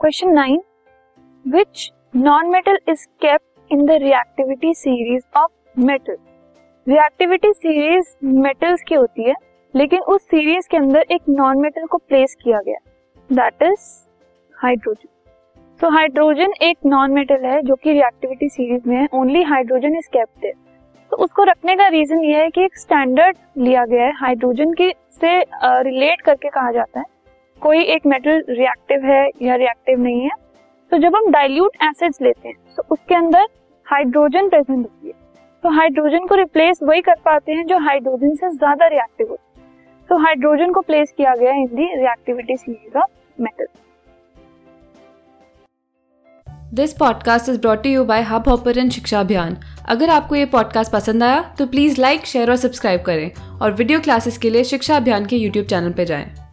Question nine which non metal is kept in the reactivity series of metal reactivity series metals की होती है, लेकिन उस series के अंदर एक नॉन मेटल को प्लेस किया गया। दैट इज़ हाइड्रोजन तो हाइड्रोजन एक नॉन मेटल है, जो कि रिएक्टिविटी सीरीज़ में है। Only hydrogen is kept there तो उसको रखने का रीजन ये है कि एक स्टैंडर्ड लिया गया है। हाइड्रोजन के से रिलेट करके कहा जाता है। कोई एक मेटल रिएक्टिव है या रिएक्टिव नहीं है तो जब हम डाइल्यूट एसिड्स लेते हैं तो उसके अंदर हाइड्रोजन प्रेजेंट होती है। तो हाइड्रोजन को रिप्लेस वही कर पाते हैं जो हाइड्रोजन से ज़्यादा रिएक्टिव होते हैं। तो हाइड्रोजन को प्लेस किया गया in the reactivity series of metal this podcast is brought you by Hubhopper Shiksha Abhiyan अगर आपको ये पॉडकास्ट पसंद आया तो प्लीज़ लाइक शेयर और सब्सक्राइब करें। और वीडियो क्लासेस के लिए शिक्षा अभियान के यूट्यूब चैनल पर जाएँ।